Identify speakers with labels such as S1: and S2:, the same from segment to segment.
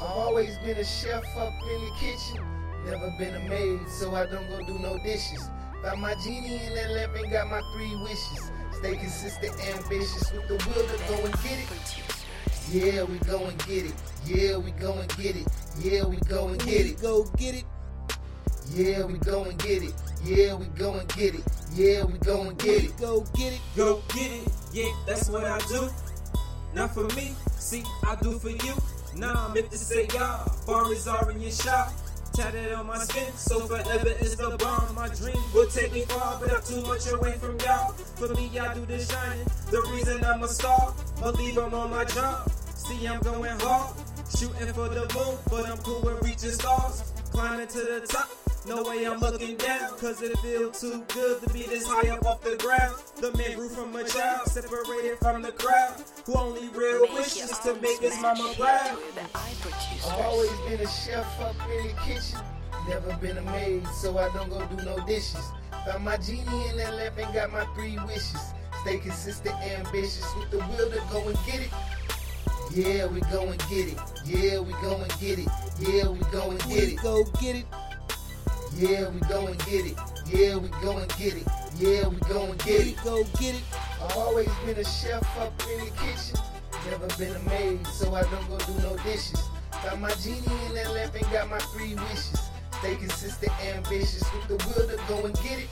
S1: I've always been a chef up in the kitchen. Never been a maid, so I don't go do no dishes. Found my genie in that lamp and got my three wishes. Stay consistent, ambitious with the will to go and get it. Yeah, we go and get it. Yeah, we go and get it. Yeah, we go and get it.
S2: Go get it.
S1: Yeah, we go and get it. Yeah, we go and get it. Yeah, we go and get it.
S2: Go get it.
S3: Go get it. Yeah, that's what I do. Not for me. See, I do for you. Nah, I'm meant to say y'all. Bars are in your shop. Tatted on my skin, so forever is the bomb. My dream will take me far, but I'm too much away from y'all. For me, I do the shining. The reason I'm a star, believe I'm on my job. See, I'm going hard, shooting for the moon, but I'm cool with reaching stars. Climbing to the top, no way I'm looking down, cause it feels too good to be this high up off the ground. The man grew from a child, separated from the crowd, who only real wishes to make his mama proud.
S1: I've always been a chef up in the kitchen. Never been a maid, so I don't go do no dishes. Found my genie in that lamp and got my three wishes. Stay consistent, ambitious with the will to go and get it. Yeah, we go and get it. Yeah, we go and get it. Yeah, we go and get
S2: We
S1: it.
S2: go get it.
S1: Yeah, we go and get it. Yeah, we go and get it. Yeah, we go and get
S2: We
S1: it.
S2: go get it.
S1: I've always been a chef up in the kitchen. Never been a maid, so I don't go do no dishes. Got my genie in that lamp and got my three wishes. Stay consistent, ambitious with the will to go and get it.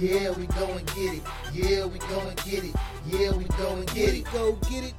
S1: Yeah, we go and get it. Yeah, we go and get it. Yeah, we go and get
S2: We
S1: it.
S2: go get it.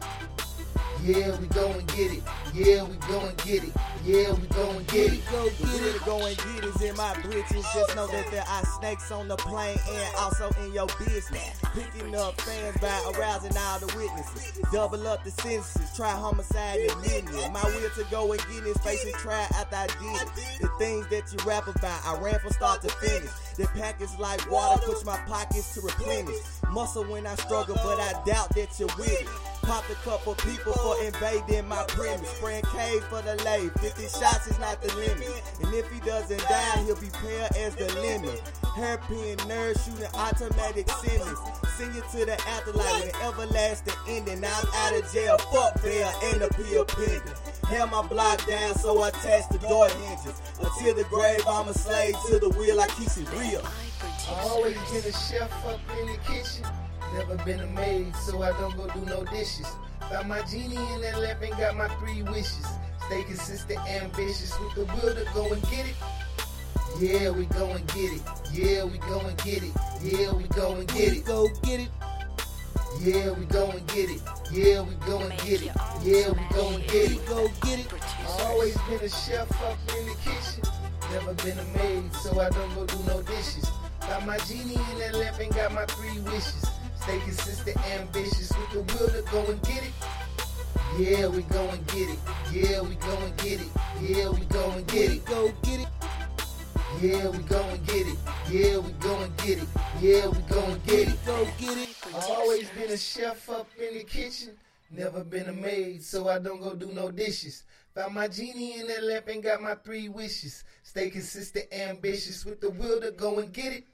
S1: Yeah, we go and get it. Yeah, we go and get it. Yeah, we go and get it.
S2: go get it.
S4: go and get is in my britches. Just know that there are snakes on the plane and also in your business. Picking up fans by arousing all the witnesses. Double up the sentences, try homicide and minion. My will to go and get his face and try after I did it. The things that you rap about, I ran from start to finish. The package like water, push my pockets to replenish. Muscle when I struggle, but I doubt that you're with it. Popped a couple people for invading my premise. Spraying K for the lay. 50 shots is not the limit. And if he doesn't die, he'll be pale as the limit. Hairpin nerd shooting automatic sentence. Send you to the afterlife with an everlasting ending. Now I'm out of jail. Fuck bail and the pill pending. Held my block down, so I attached the door hinges. Until the grave, I'm a slave to the wheel. I keep it real.
S1: I Always been a chef up in the kitchen. Never been a maid, so I don't go do no dishes. Found my genie in that lamp and got my three wishes. Stay consistent, ambitious with the will to go and get it. Yeah, we go and get it. Yeah, we go and get it. Yeah, we go and get it.
S2: go get it.
S1: Yeah, we go and get it. Yeah, we go and get it. Yeah, we go and get it.
S2: go get it.
S1: Always been a chef up in the kitchen. Never been a maid, so I don't go do no dishes. Got my genie in that lamp and got my three wishes. Stay consistent, ambitious with the will to go and get it. Yeah, we go and get it. Yeah, we go and get it. Yeah, we go and get it.
S2: go get it.
S1: Yeah, we go and get it. Yeah, we go and get it. Yeah, we go and get it.
S2: go get it.
S1: Always been a chef up in the kitchen. Never been a maid, so I don't go do no dishes. Found my genie in that lamp and got my three wishes. Stay consistent, ambitious with the will to go and get it.